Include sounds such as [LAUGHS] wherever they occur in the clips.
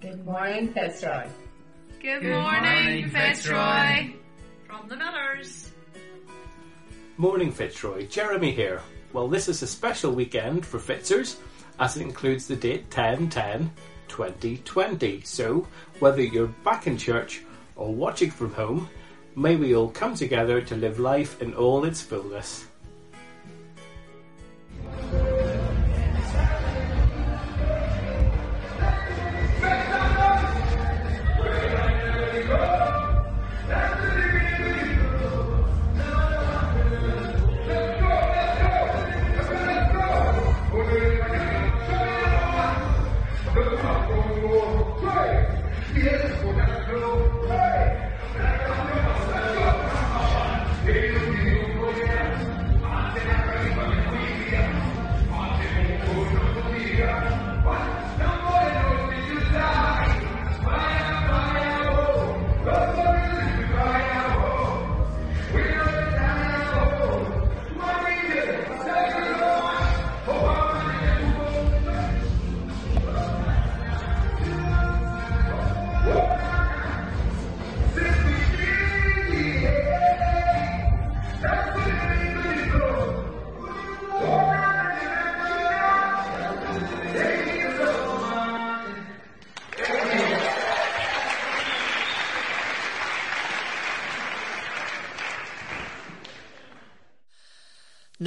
Good morning, Fitzroy. Good, Good morning, morning, Fitzroy. From the Millers. Morning Fitzroy, Jeremy here. Well, this is a special weekend for Fitzers as it includes the date 10 10 2020. So, whether you're back in church or watching from home, may we all come together to live life in all its fullness.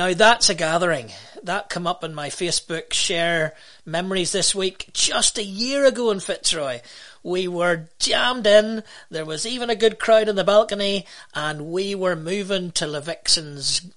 Now that's a gathering. That come up in my Facebook share memories this week. Just a year ago in Fitzroy, we were jammed in. There was even a good crowd in the balcony, and we were moving to Levixone's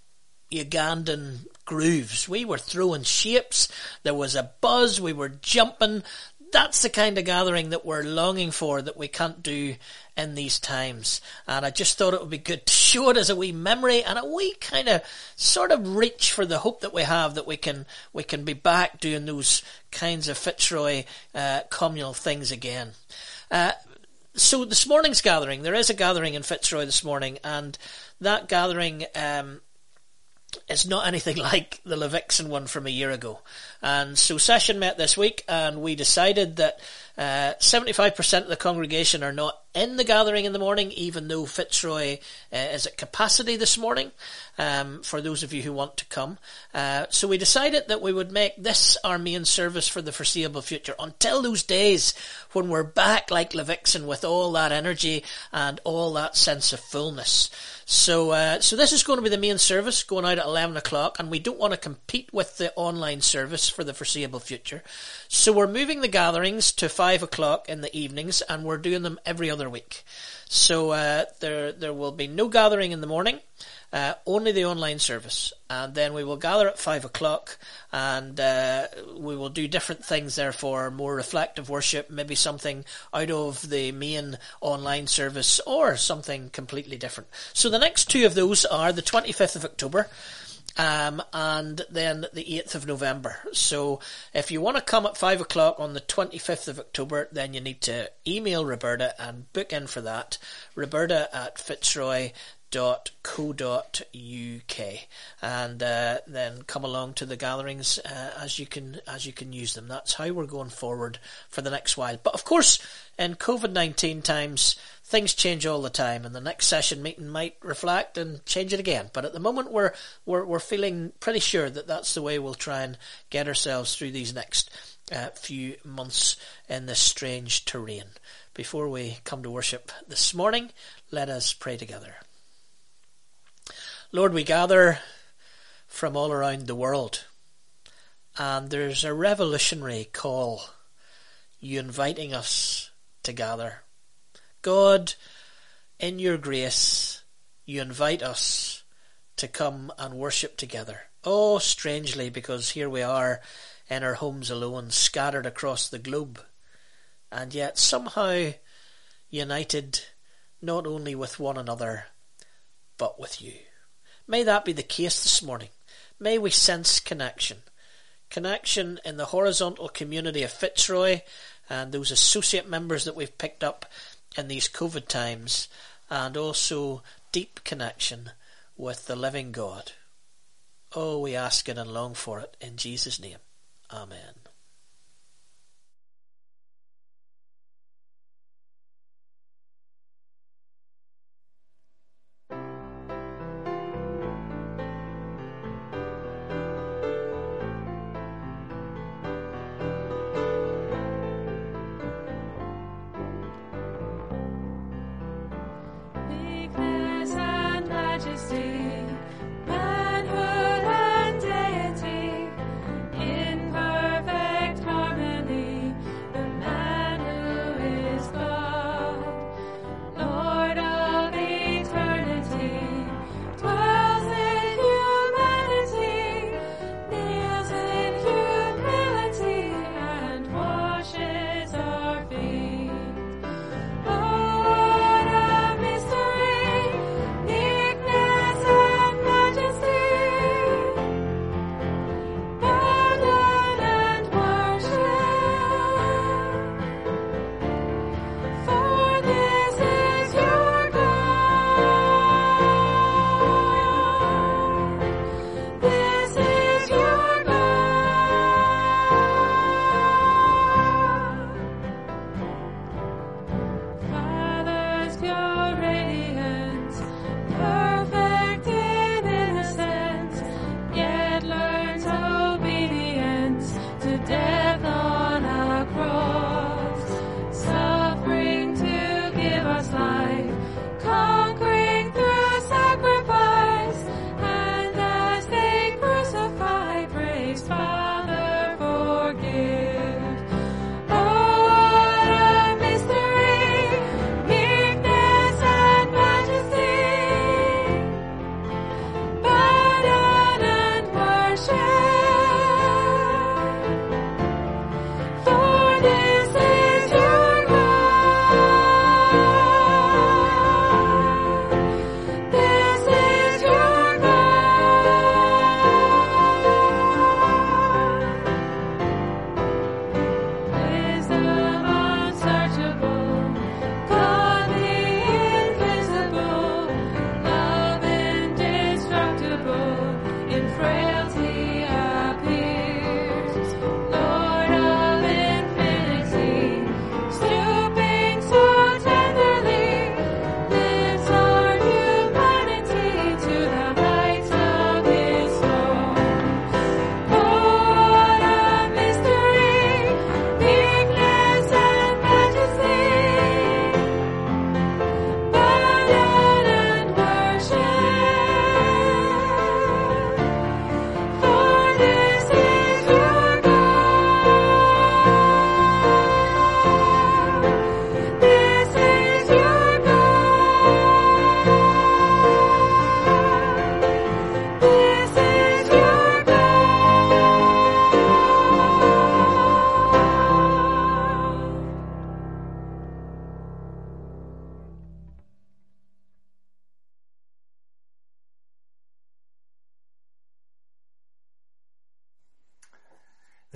Ugandan grooves. We were throwing shapes. There was a buzz. We were jumping. That's the kind of gathering that we're longing for that we can't do in these times. And I just thought it would be good to show it as a wee memory and a wee kind of sort of reach for the hope that we have that we can we can be back doing those kinds of Fitzroy uh, communal things again. Uh, so this morning's gathering, there is a gathering in Fitzroy this morning, and that gathering um, is not anything [LAUGHS] like the Levixone one from a year ago. And so session met this week, and we decided that uh, 75% of the congregation are not in the gathering in the morning, even though Fitzroy uh, is at capacity this morning, um, for those of you who want to come. Uh, so we decided that we would make this our main service for the foreseeable future until those days when we're back like Levixone with all that energy and all that sense of fullness. So, uh, so this is going to be the main service going out at 11 o'clock, and we don't want to compete with the online service for the foreseeable future. So we're moving the gatherings to 5 o'clock in the evenings, and we're doing them every other week. So uh, there there will be no gathering in the morning, uh, only the online service, and then we will gather at five o'clock, and uh, we will do different things. Therefore, more reflective worship, maybe something out of the main online service, or something completely different. So the next two of those are the twenty fifth of October. Um, and then the 8th of November. So if you want to come at 5 o'clock on the 25th of October, then you need to email Roberta and book in for that. Roberta at Fitzroy fitzroy.co.uk and uh, then come along to the gatherings uh, as you can as you can use them. That's how we're going forward for the next while. But of course, in COVID nineteen times, things change all the time, and the next session meeting might reflect and change it again. But at the moment, we're we're we're feeling pretty sure that that's the way we'll try and get ourselves through these next uh, few months in this strange terrain. Before we come to worship this morning, let us pray together. Lord, we gather from all around the world, and there's a revolutionary call. You inviting us to gather. God, in your grace, you invite us to come and worship together. Oh, strangely, because here we are in our homes alone, scattered across the globe, and yet somehow united not only with one another, but with you. May that be the case this morning. May we sense connection. Connection in the horizontal community of Fitzroy and those associate members that we've picked up in these COVID times, and also deep connection with the living God. Oh, we ask it and long for it in Jesus' name. Amen.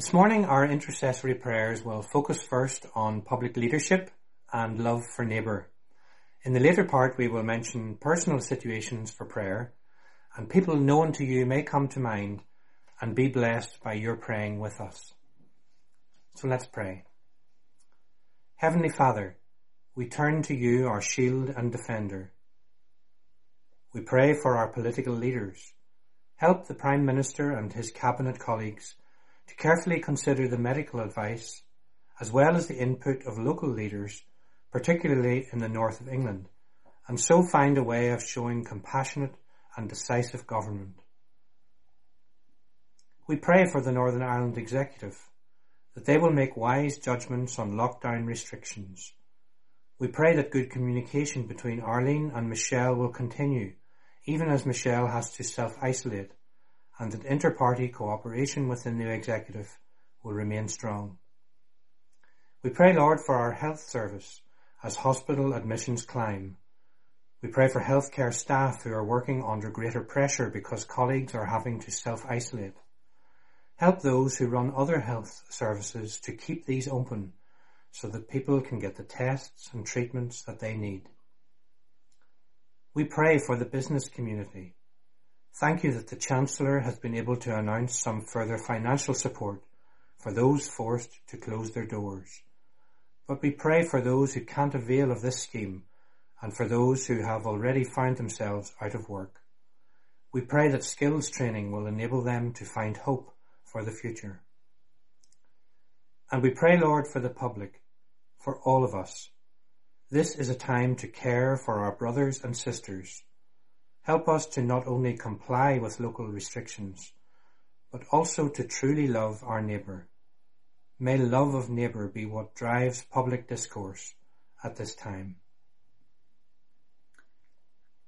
This morning, our intercessory prayers will focus first on public leadership and love for neighbour. In the later part, we will mention personal situations for prayer, and people known to you may come to mind and be blessed by your praying with us. So let's pray. Heavenly Father, we turn to you, our shield and defender. We pray for our political leaders. Help the Prime Minister and his cabinet colleagues to carefully consider the medical advice as well as the input of local leaders, particularly in the north of England, and so find a way of showing compassionate and decisive government. We pray for the Northern Ireland Executive that they will make wise judgments on lockdown restrictions. We pray that good communication between Arlene and Michelle will continue, even as Michelle has to self-isolate and that inter-party cooperation within the new executive will remain strong. We pray, Lord, for our health service as hospital admissions climb. We pray for healthcare staff who are working under greater pressure because colleagues are having to self-isolate. Help those who run other health services to keep these open so that people can get the tests and treatments that they need. We pray for the business community Thank you that the Chancellor has been able to announce some further financial support for those forced to close their doors. But we pray for those who can't avail of this scheme and for those who have already found themselves out of work. We pray that skills training will enable them to find hope for the future. And we pray, Lord, for the public, for all of us. This is a time to care for our brothers and sisters Help us to not only comply with local restrictions, but also to truly love our neighbour. May love of neighbour be what drives public discourse at this time.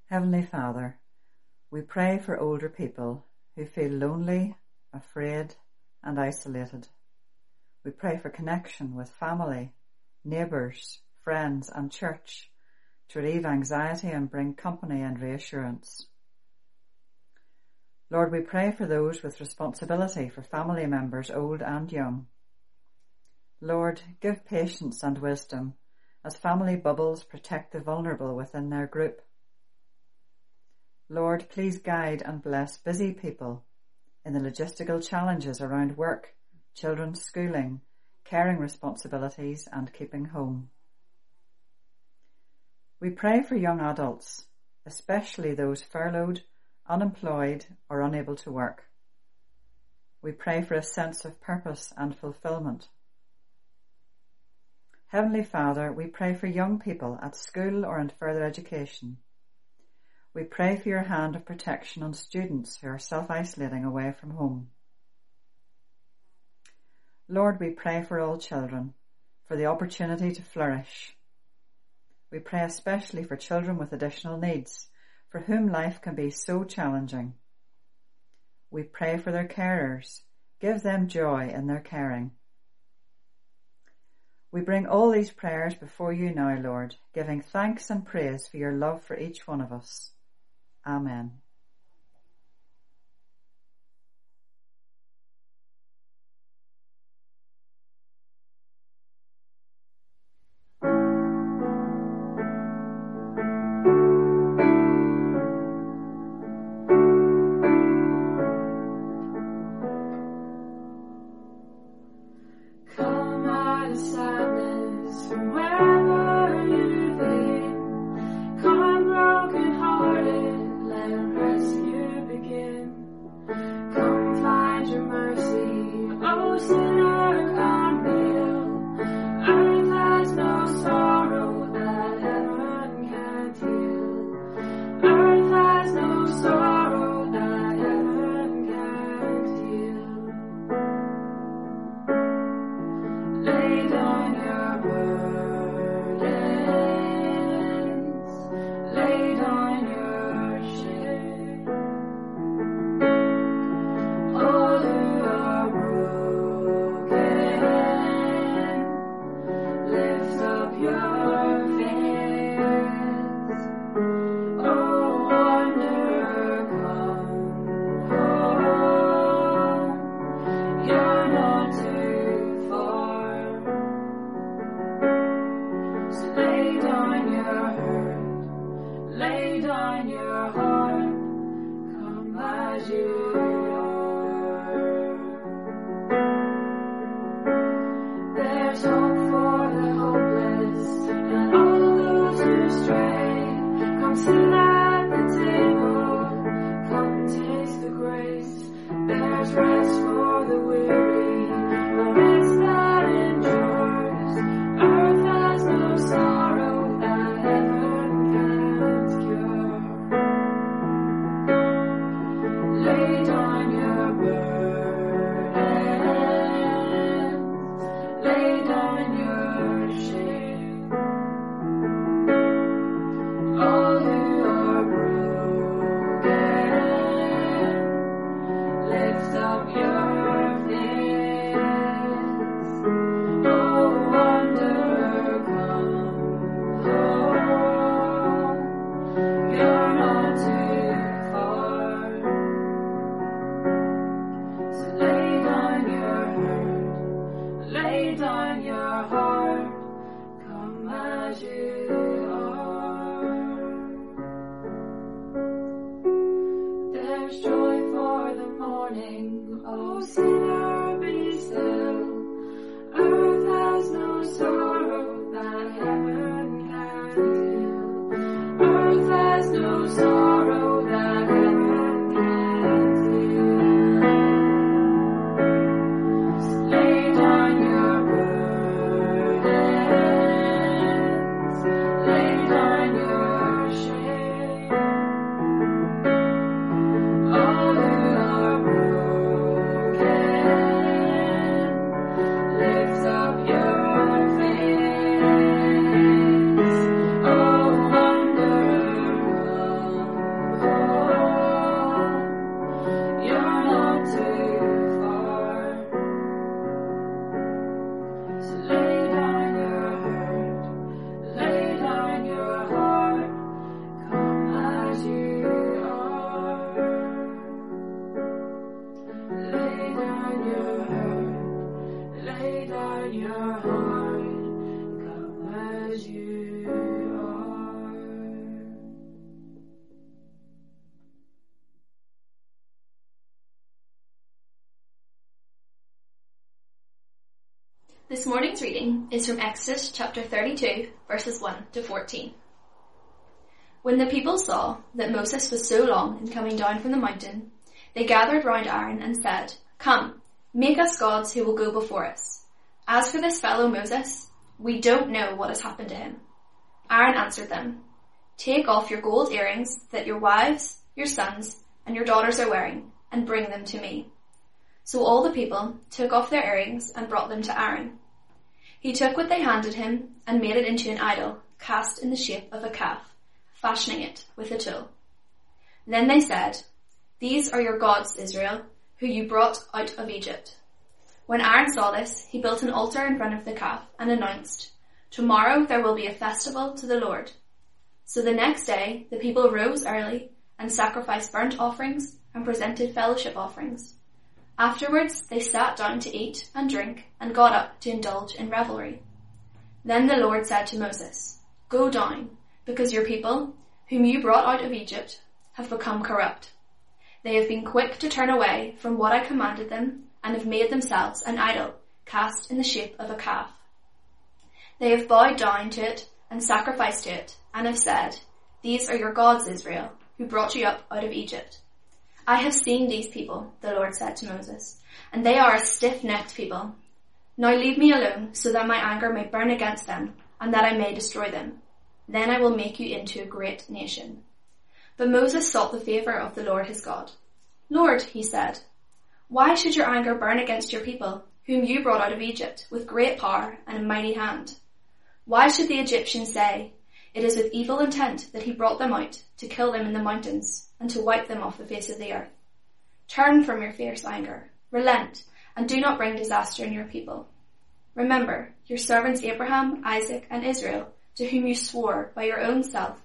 Heavenly Father, we pray for older people who feel lonely, afraid, and isolated. We pray for connection with family, neighbours, friends, and church to relieve anxiety and bring company and reassurance. Lord, we pray for those with responsibility for family members, old and young. Lord, give patience and wisdom as family bubbles protect the vulnerable within their group. Lord, please guide and bless busy people in the logistical challenges around work, children's schooling, caring responsibilities and keeping home. We pray for young adults, especially those furloughed, unemployed, or unable to work. We pray for a sense of purpose and fulfillment. Heavenly Father, we pray for young people at school or in further education. We pray for your hand of protection on students who are self-isolating away from home. Lord, we pray for all children, for the opportunity to flourish, we pray especially for children with additional needs, for whom life can be so challenging. We pray for their carers. Give them joy in their caring. We bring all these prayers before you now, Lord, giving thanks and praise for your love for each one of us. Amen. Is from Exodus chapter 32, verses 1 to 14. When the people saw that Moses was so long in coming down from the mountain, they gathered round Aaron and said, Come, make us gods who will go before us. As for this fellow Moses, we don't know what has happened to him. Aaron answered them, Take off your gold earrings that your wives, your sons, and your daughters are wearing, and bring them to me. So all the people took off their earrings and brought them to Aaron. He took what they handed him and made it into an idol cast in the shape of a calf, fashioning it with a tool. Then they said, These are your gods, Israel, who you brought out of Egypt. When Aaron saw this, he built an altar in front of the calf and announced, Tomorrow there will be a festival to the Lord. So the next day the people rose early and sacrificed burnt offerings and presented fellowship offerings. Afterwards they sat down to eat and drink and got up to indulge in revelry. Then the Lord said to Moses, Go down, because your people, whom you brought out of Egypt, have become corrupt. They have been quick to turn away from what I commanded them and have made themselves an idol cast in the shape of a calf. They have bowed down to it and sacrificed to it and have said, These are your gods, Israel, who brought you up out of Egypt. I have seen these people, the Lord said to Moses, and they are a stiff-necked people. Now leave me alone so that my anger may burn against them and that I may destroy them. Then I will make you into a great nation. But Moses sought the favour of the Lord his God. Lord, he said, why should your anger burn against your people, whom you brought out of Egypt with great power and a mighty hand? Why should the Egyptians say, it is with evil intent that he brought them out to kill them in the mountains and to wipe them off the face of the earth? Turn from your fierce anger, relent, and do not bring disaster on your people. Remember your servants Abraham, Isaac, and Israel, to whom you swore by your own self,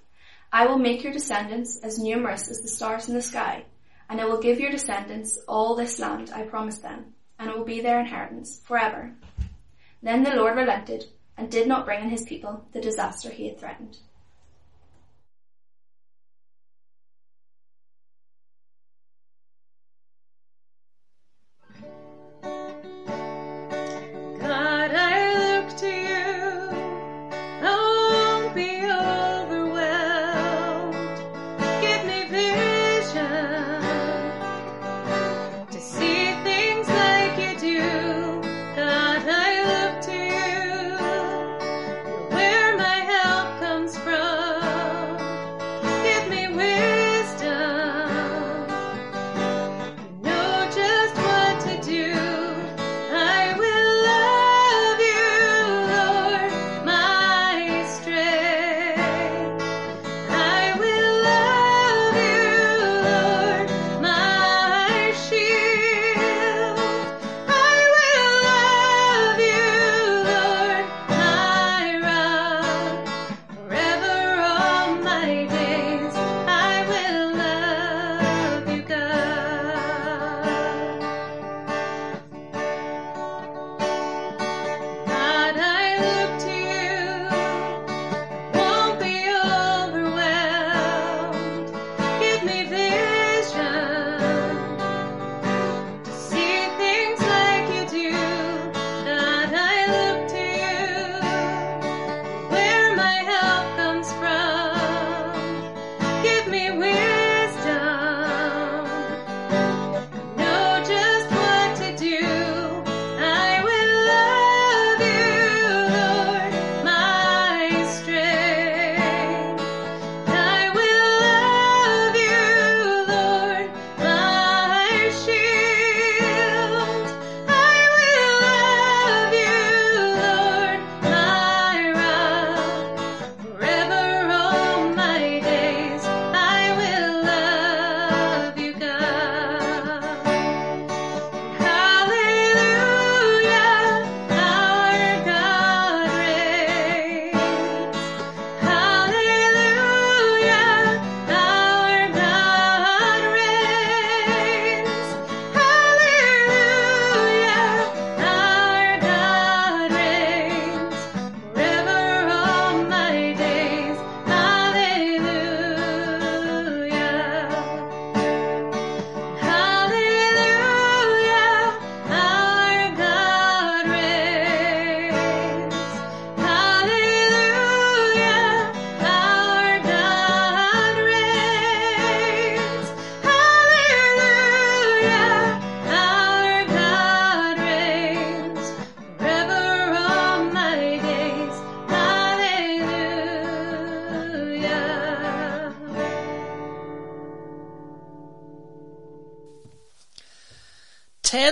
I will make your descendants as numerous as the stars in the sky, and I will give your descendants all this land I promised them, and it will be their inheritance forever. Then the Lord relented and did not bring on his people the disaster he had threatened.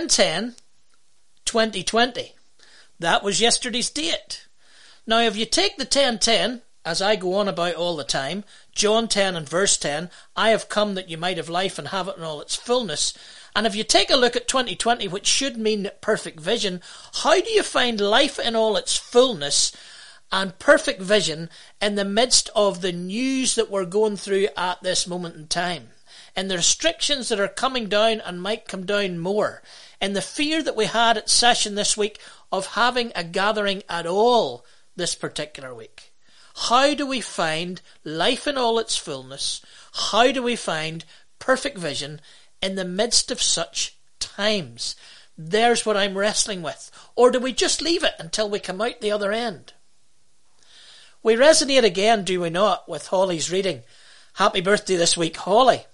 1010 2020. That was yesterday's date. Now, if you take the 1010, as I go on about all the time, John 10 and verse 10, I have come that you might have life and have it in all its fullness. And if you take a look at 2020, which should mean perfect vision, how do you find life in all its fullness and perfect vision in the midst of the news that we're going through at this moment in time? And the restrictions that are coming down and might come down more. And the fear that we had at session this week of having a gathering at all this particular week. How do we find life in all its fullness? How do we find perfect vision in the midst of such times? There's what I'm wrestling with. Or do we just leave it until we come out the other end? We resonate again, do we not, with Holly's reading. Happy birthday this week, Holly.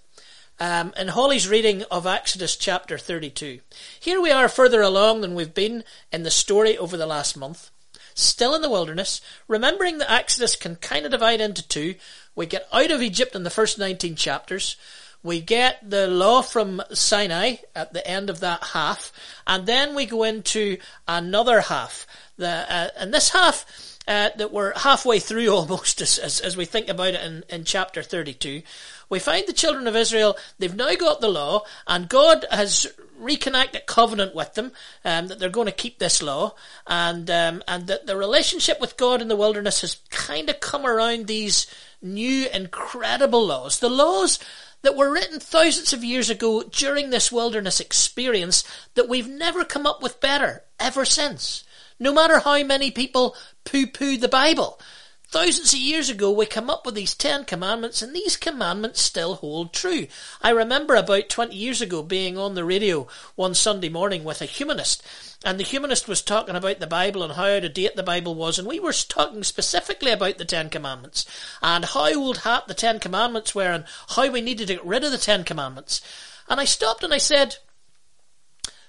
Um, in Holly's reading of Exodus chapter 32. Here we are further along than we've been in the story over the last month. Still in the wilderness, remembering that Exodus can kind of divide into two. We get out of Egypt in the first 19 chapters. We get the law from Sinai at the end of that half. And then we go into another half. The, uh, and this half, uh, that we're halfway through [LAUGHS] almost as, as, as we think about it in, in chapter 32, we find the children of Israel, they've now got the law, and God has reconnected covenant with them, um, that they're going to keep this law, and, um, and that the relationship with God in the wilderness has kind of come around these new incredible laws. The laws that were written thousands of years ago during this wilderness experience that we've never come up with better ever since. No matter how many people poo-poo the Bible. Thousands of years ago, we come up with these Ten Commandments, and these commandments still hold true. I remember about 20 years ago being on the radio one Sunday morning with a humanist, and the humanist was talking about the Bible and how out of date the Bible was, and we were talking specifically about the Ten Commandments, and how old hat the Ten Commandments were, and how we needed to get rid of the Ten Commandments. And I stopped and I said,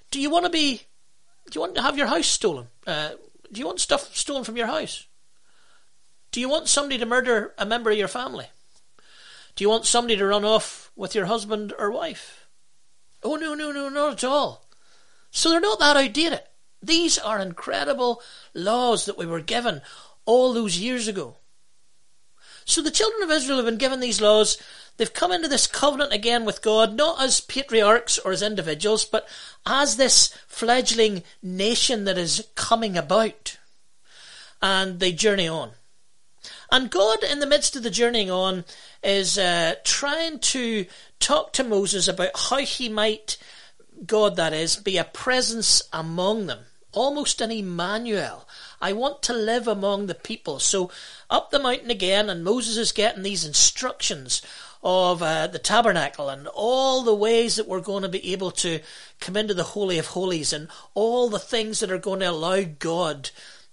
Do you want to be, do you want to have your house stolen? Uh, do you want stuff stolen from your house? Do you want somebody to murder a member of your family? Do you want somebody to run off with your husband or wife? Oh, no, no, no, not at all. So they're not that outdated. These are incredible laws that we were given all those years ago. So the children of Israel have been given these laws. They've come into this covenant again with God, not as patriarchs or as individuals, but as this fledgling nation that is coming about. And they journey on. And God, in the midst of the journeying on, is uh, trying to talk to Moses about how he might, God that is, be a presence among them. Almost an Emmanuel. I want to live among the people. So up the mountain again, and Moses is getting these instructions of uh, the tabernacle and all the ways that we're going to be able to come into the Holy of Holies and all the things that are going to allow God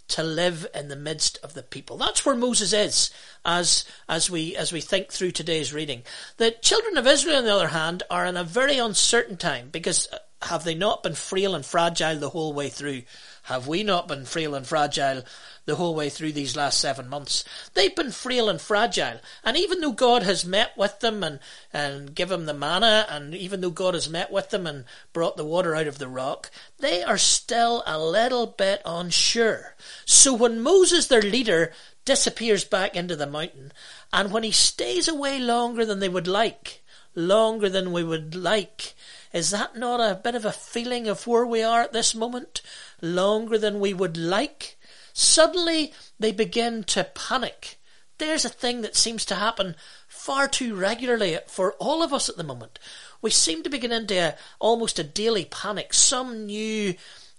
to live in the midst of the people. That's where Moses is as as we as we think through today's reading. The children of Israel on the other hand are in a very uncertain time because uh, have they not been frail and fragile the whole way through? Have we not been frail and fragile the whole way through these last seven months? They've been frail and fragile. And even though God has met with them and, and given them the manna, and even though God has met with them and brought the water out of the rock, they are still a little bit unsure. So when Moses, their leader, disappears back into the mountain, and when he stays away longer than they would like, longer than we would like, is that not a bit of a feeling of where we are at this moment? Longer than we would like? Suddenly they begin to panic. There's a thing that seems to happen far too regularly for all of us at the moment. We seem to be into a, almost a daily panic, some new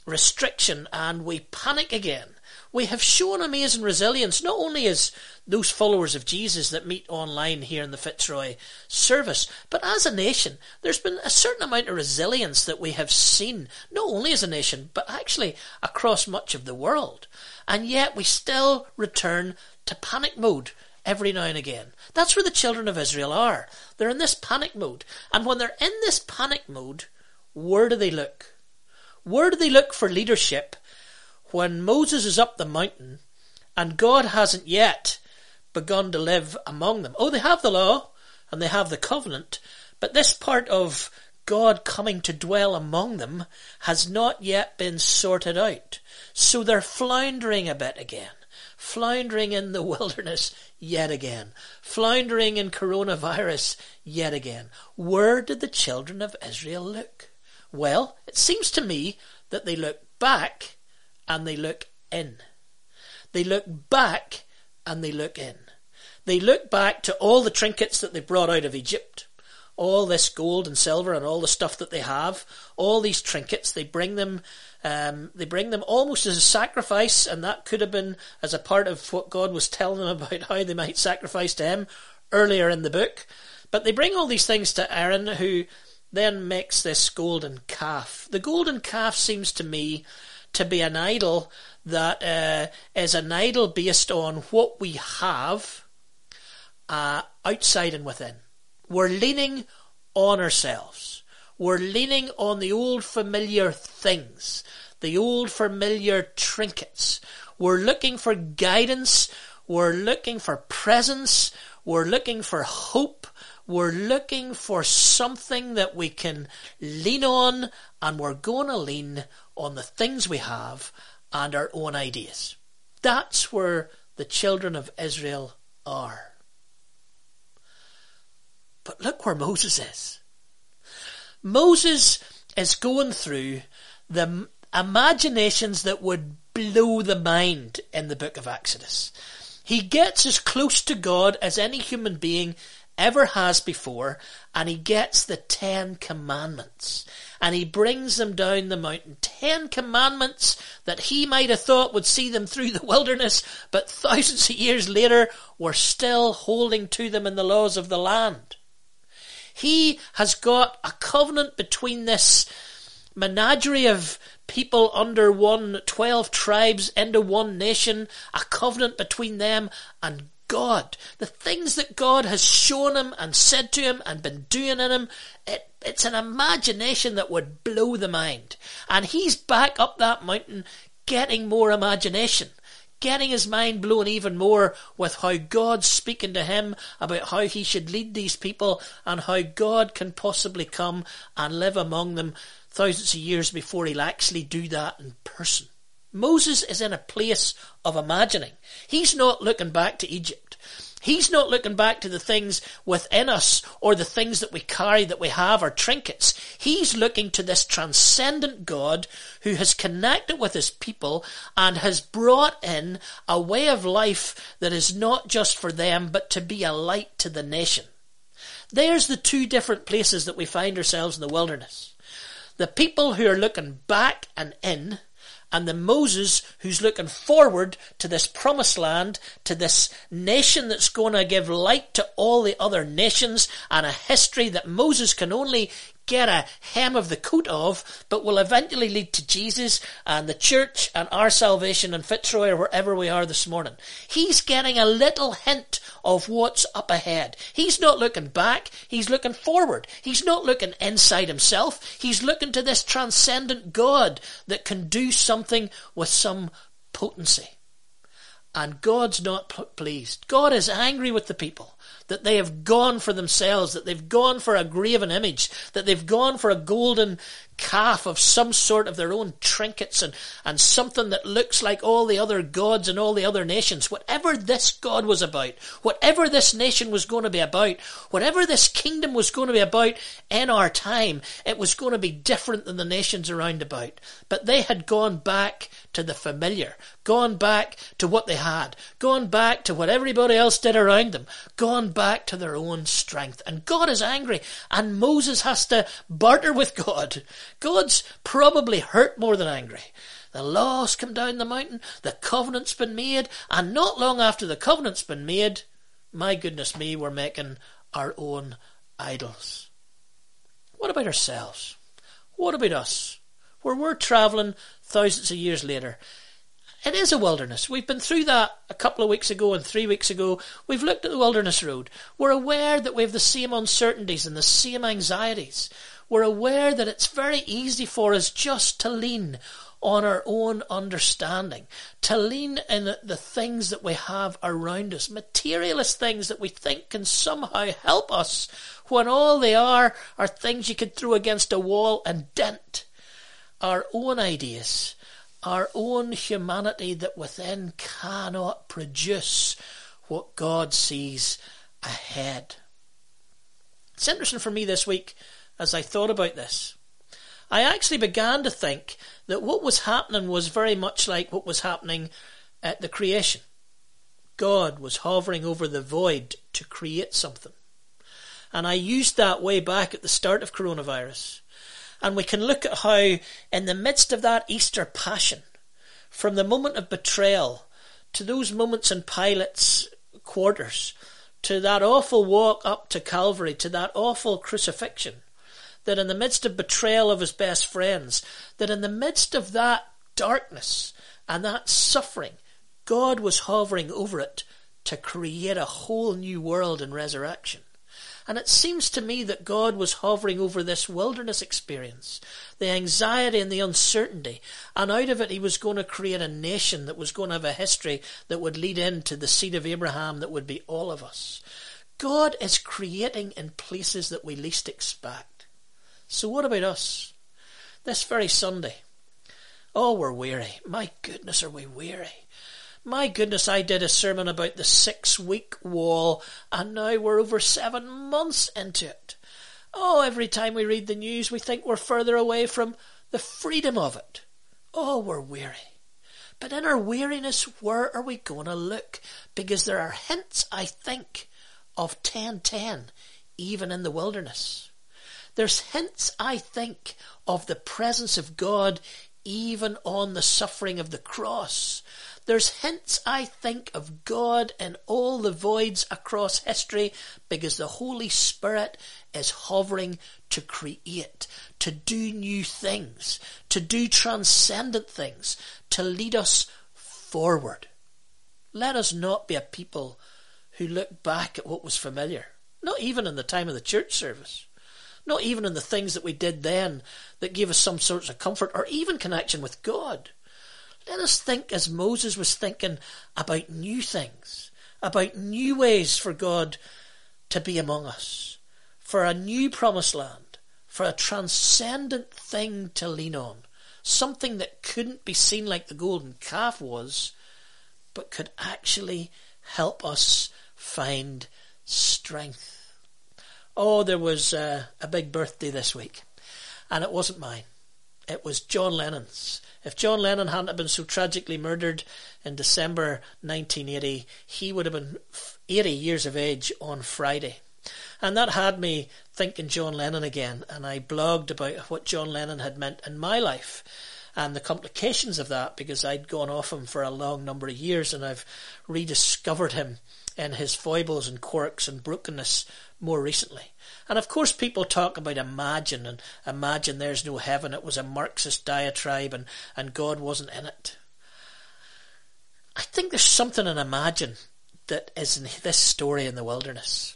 restriction, and we panic again. We have shown amazing resilience, not only as those followers of Jesus that meet online here in the Fitzroy service, but as a nation, there's been a certain amount of resilience that we have seen, not only as a nation, but actually across much of the world. And yet we still return to panic mode every now and again. That's where the children of Israel are. They're in this panic mode. And when they're in this panic mode, where do they look? Where do they look for leadership when Moses is up the mountain and God hasn't yet begun to live among them? Oh, they have the law and they have the covenant, but this part of God coming to dwell among them has not yet been sorted out. So they're floundering a bit again. Floundering in the [LAUGHS] wilderness yet again. Floundering in coronavirus yet again. Where did the children of Israel look? Well, it seems to me that they look back and they look in. They look back and they look in. They look back to all the trinkets that they brought out of Egypt, all this gold and silver and all the stuff that they have, all these trinkets. They bring them, um, they bring them almost as a sacrifice, and that could have been as a part of what God was telling [LAUGHS] them about how they might sacrifice to Him earlier in the book. But they bring all these things to Aaron, who then makes this golden calf. The golden calf seems to me to be an idol that uh, is an idol based on what we have uh, outside and within. We're leaning on ourselves. We're leaning on the old familiar things, the old familiar trinkets. We're looking for guidance. We're looking for presence. We're looking for hope. We're looking for something that we can lean on, and we're going to lean on the things we have and our own ideas. That's where the children of Israel are. But look where Moses is. Moses is going through the imaginations that would blow the mind in the book of Exodus. He gets as close to God as any human being ever has before, and he gets the Ten Commandments. And he brings them down the mountain. Ten Commandments that he might have thought would see them through the [LAUGHS] wilderness, but thousands of years later were still holding to them in the laws of the land. He has got a covenant between this menagerie of people under one, twelve tribes into one nation, a covenant between them and God. The things that God has shown him and said to him and been doing in him, it, it's an imagination that would blow the mind. And he's back up that mountain getting more imagination getting his mind blown even more with how God's speaking to him about how he should lead these people and how God can possibly come and live among them thousands of years before he'll actually do that in person. Moses is in a place of imagining. He's not looking back to Egypt. He's not looking back to the things within us or the things that we carry that we have or trinkets. He's looking to this transcendent God who has connected with his people and has brought in a way of life that is not just for them but to be a light to the nation. There's the two different places that we find ourselves in the wilderness. The people who are looking back and in and the Moses who's looking forward to this promised land, to this nation that's going to give light to all the other nations, and a history that Moses can only get a hem of the coat of, but will eventually lead to Jesus and the church and our salvation in Fitzroy or wherever we are this morning. He's getting a little hint of what's up ahead. He's not looking back, he's looking forward. He's not looking inside himself, he's looking to this transcendent God that can do something with some potency. And God's not pleased. God is angry with the people that they have gone for themselves, that they've gone for a graven image, that they've gone for a golden calf of some sort of their own trinkets and, and something that looks like all the other gods and all the other nations. Whatever this God was about, whatever this nation was going to be about, whatever this kingdom was going to be about in our time, it was going to be different than the nations around about. But they had gone back to the familiar, gone back to what they had, gone back to what everybody else did around them, gone back to their own strength. And God is angry, and Moses has to barter with [LAUGHS] God. God's probably hurt more than angry. The law's come down the mountain, the covenant's been made, and not long after the covenant's been made, my goodness me, we're making our own idols. What about ourselves? What about us? Where we're travelling thousands of years later. It is a wilderness. We've been through that a couple of weeks ago and three weeks ago. We've looked at the wilderness road. We're aware that we have the same uncertainties and the same anxieties. We're aware that it's very easy for us just to lean on our own understanding, to lean in the things that we have around us, materialist things that we think can somehow help us, when all they are are things you could throw against a wall and dent. Our own ideas, our own humanity that within cannot produce what God sees ahead. It's interesting for me this week as I thought about this. I actually began to think that what was happening was very much like what was happening at the creation. God was hovering over the void to create something. And I used that way back at the start of coronavirus. And we can look at how, in the midst of that Easter passion, from the moment of betrayal to those moments in Pilate's quarters, to that awful walk up to Calvary, to that awful crucifixion, that in the midst of betrayal of his best friends, that in the midst of that darkness and that suffering, God was hovering over it to create a whole new world in resurrection. And it seems to me that God was hovering over this wilderness experience, the anxiety and the uncertainty, and out of it he was going to create a nation that was going to have a history that would lead into the seed of Abraham that would be all of us. God is creating in places that we least expect. So what about us? This very Sunday. Oh, we're weary. My goodness, are we weary? My goodness, I did a sermon about the six week wall, and now we're over seven months into it. Oh, every time we read the news, we think we're further away from the freedom of it. Oh, we're weary. But in our weariness, where are we going to look? Because there are hints, I think, of 1010, even in the wilderness. There's hints, I think, of the presence of God even on the suffering of the cross. There's hints, I think, of God in all the voids across history because the Holy Spirit is hovering to create, to do new things, to do transcendent things, to lead us forward. Let us not be a people who look back at what was familiar, not even in the time of the church service. Not even in the things that we did then that gave us some sorts of comfort or even connection with God. Let us think as Moses was thinking about new things, about new ways for God to be among us, for a new promised land, for a transcendent thing to lean on, something that couldn't be seen like the golden calf was, but could actually help us find strength. Oh, there was uh, a big birthday this week, and it wasn't mine. It was John Lennon's. If John Lennon hadn't been so tragically murdered in December 1980, he would have been 80 years of age on Friday. And that had me thinking John Lennon again, and I blogged about what John Lennon had meant in my life and the complications of that because I'd gone off him for a long number of years and I've rediscovered him in his foibles and quirks and brokenness more recently. And of course, people talk about imagine and imagine there's no heaven. It was a Marxist diatribe and, and God wasn't in it. I think there's something in imagine that is in this story in the wilderness.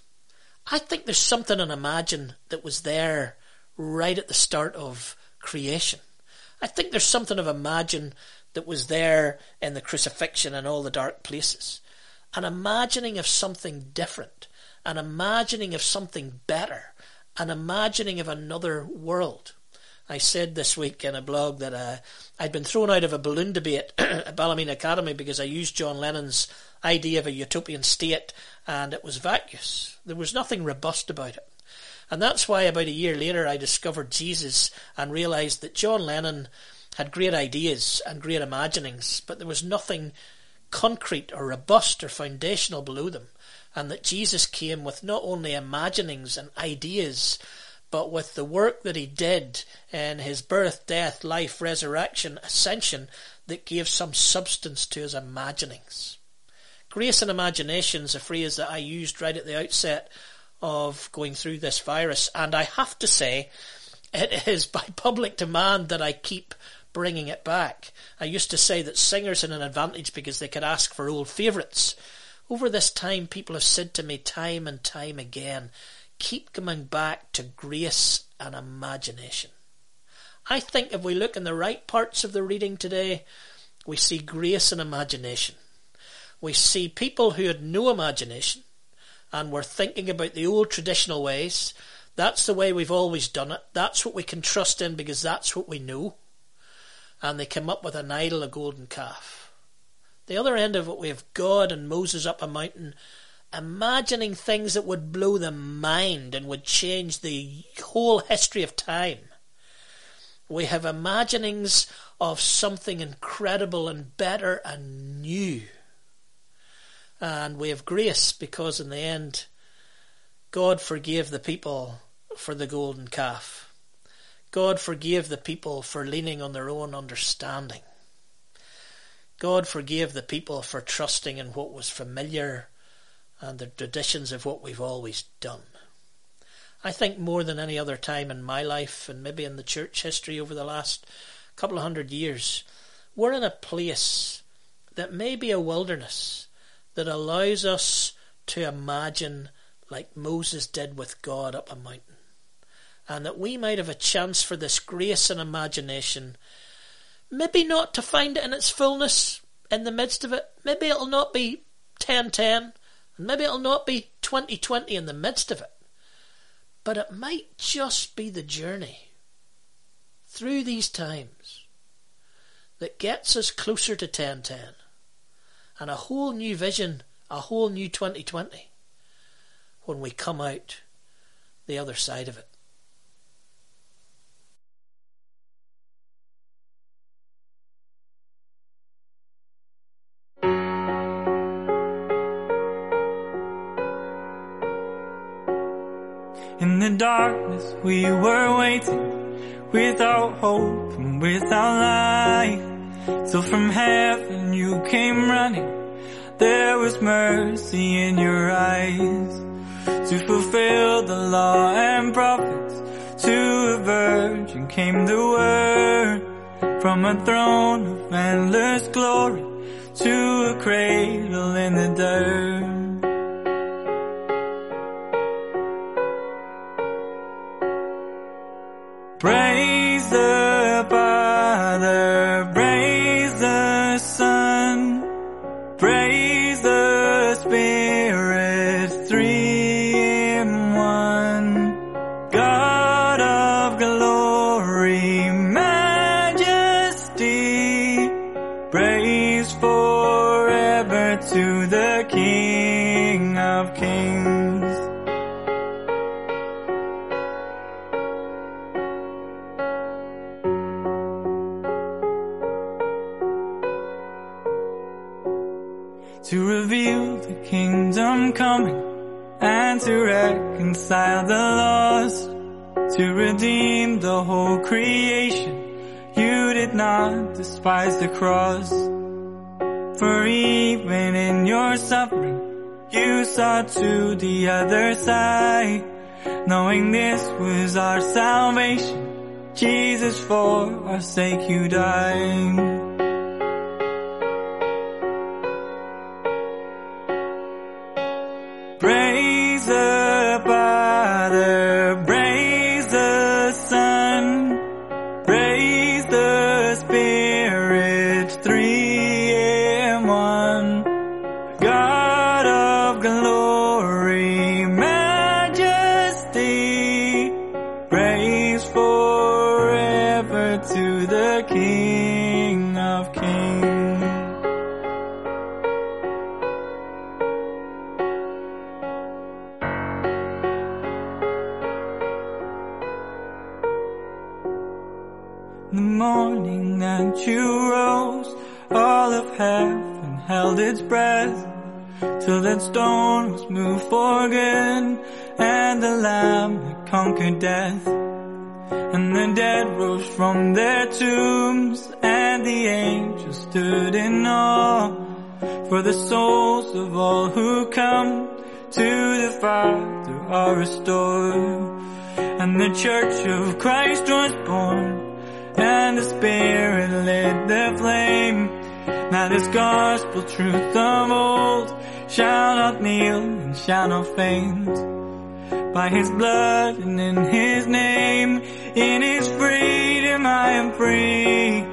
I think there's something in imagine that was there right at the start of creation. I think there's something of imagine that was there in the crucifixion and all the dark places. An imagining of something different an imagining of something better, an imagining of another world. I said this week in a blog that uh, I'd been thrown out of a balloon debate [CLEARS THROAT] at Ballymena Academy because I used John Lennon's idea of a utopian state and it was vacuous. There was nothing robust about it. And that's why about a year later I discovered Jesus and realised that John Lennon had great ideas and great imaginings, but there was nothing concrete or robust or foundational below them and that Jesus came with not only imaginings and ideas, but with the work that he did in his birth, death, life, resurrection, ascension that gave some substance to his imaginings. Grace and imagination is a phrase that I used right at the outset of going through this virus, and I have to say, it [LAUGHS] is by public demand that I keep bringing it back. I used to say that singers had an advantage because they could ask for old favourites. Over this time, people have said to me time and time again, keep coming back to grace and imagination. I think if we look in the right parts of the reading today, we see grace and imagination. We see people who had no imagination and were thinking about the old traditional ways. That's the way we've always done it. That's what we can trust in because that's what we know. And they come up with an idol, a golden calf. The other end of it, we have God and Moses up a mountain imagining things that would blow the mind and would change the whole history of time. We have imaginings of something incredible and better and new. And we have grace because in the end, God forgave the people for the golden calf. God forgave the people for leaning on their own understanding. God forgave the people for trusting in what was familiar and the traditions of what we've always done. I think more than any other time in my life and maybe in the church history over the last couple of hundred years, we're in a place that may be a wilderness that allows us to imagine like Moses did with God up a mountain. And that we might have a chance for this grace and imagination, maybe not to find it in its fullness in the midst of it. Maybe it'll not be 1010, and maybe it'll not be 2020 in the midst of it. But it might just be the journey through these times that gets us closer to 1010 and a whole new vision, a whole new 2020 when we come out the other side of it. The darkness we were waiting without hope and without light. So from heaven you came running. There was mercy in your eyes to fulfill the law and prophets. To a virgin came the word from a throne of endless glory to a cradle in the dirt. Creation. You did not despise the cross, for even in your suffering, you saw to the other side, knowing this was our salvation. Jesus, for our sake you died. Till that stone was moved for good, and the Lamb had conquered death. And the dead rose from their tombs, and the angels stood in awe, for the souls of all who come to the Father are restored. And the church of Christ was born, and the Spirit lit the flame. Now this gospel truth of old shall not kneel and shall not faint. By his blood and in his name, In His freedom I am free.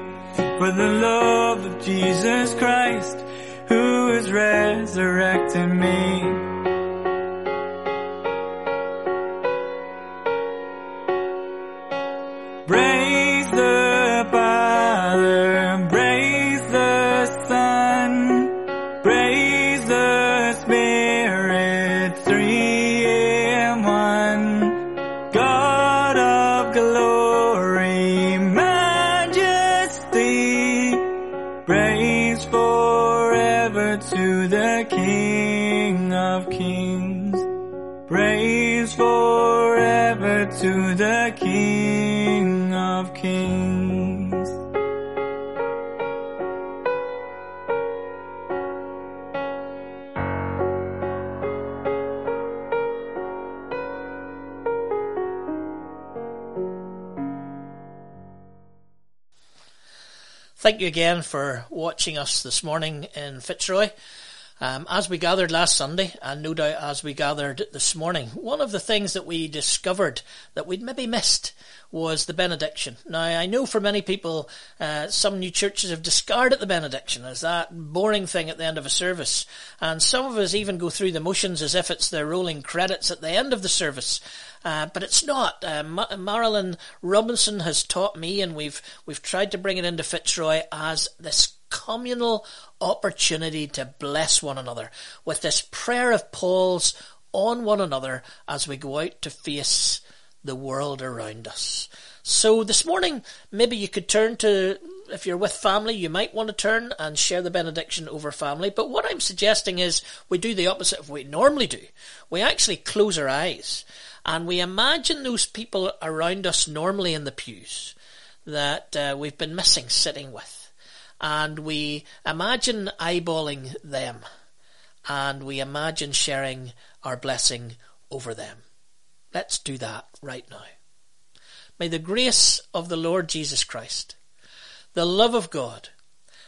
For the love of Jesus Christ, who is resurrecting me. Thank you again for watching us this morning in Fitzroy. Um, as we gathered last Sunday, and no doubt as we gathered this morning, one of the things that we discovered that we'd maybe missed was the benediction. Now, I know for many people, uh, some new churches have discarded the benediction as that boring thing at the end of a service, and some of us even go through the motions as if it's the rolling credits at the end of the service. Uh, but it's not. Uh, Ma- Marilynne Robinson has taught me, and we've we've tried to bring it into Fitzroy as this communal opportunity to bless one another with this prayer of Paul's on one another as we go out to face the world around us. So this morning, maybe you could turn to, if you're with family, you might want to turn and share the benediction over family. But what I'm suggesting is we do the opposite of what we normally do. We actually close our eyes and we imagine those people around us normally in the pews that uh, we've been missing sitting with and we imagine eyeballing them and we imagine sharing our blessing over them. Let's do that right now. May the grace of the Lord Jesus Christ, the love of God,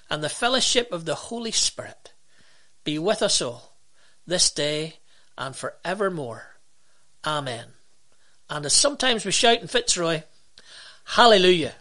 and the fellowship of the Holy Spirit be with us all this day and forevermore. Amen. And as sometimes we shout in Fitzroy, Hallelujah.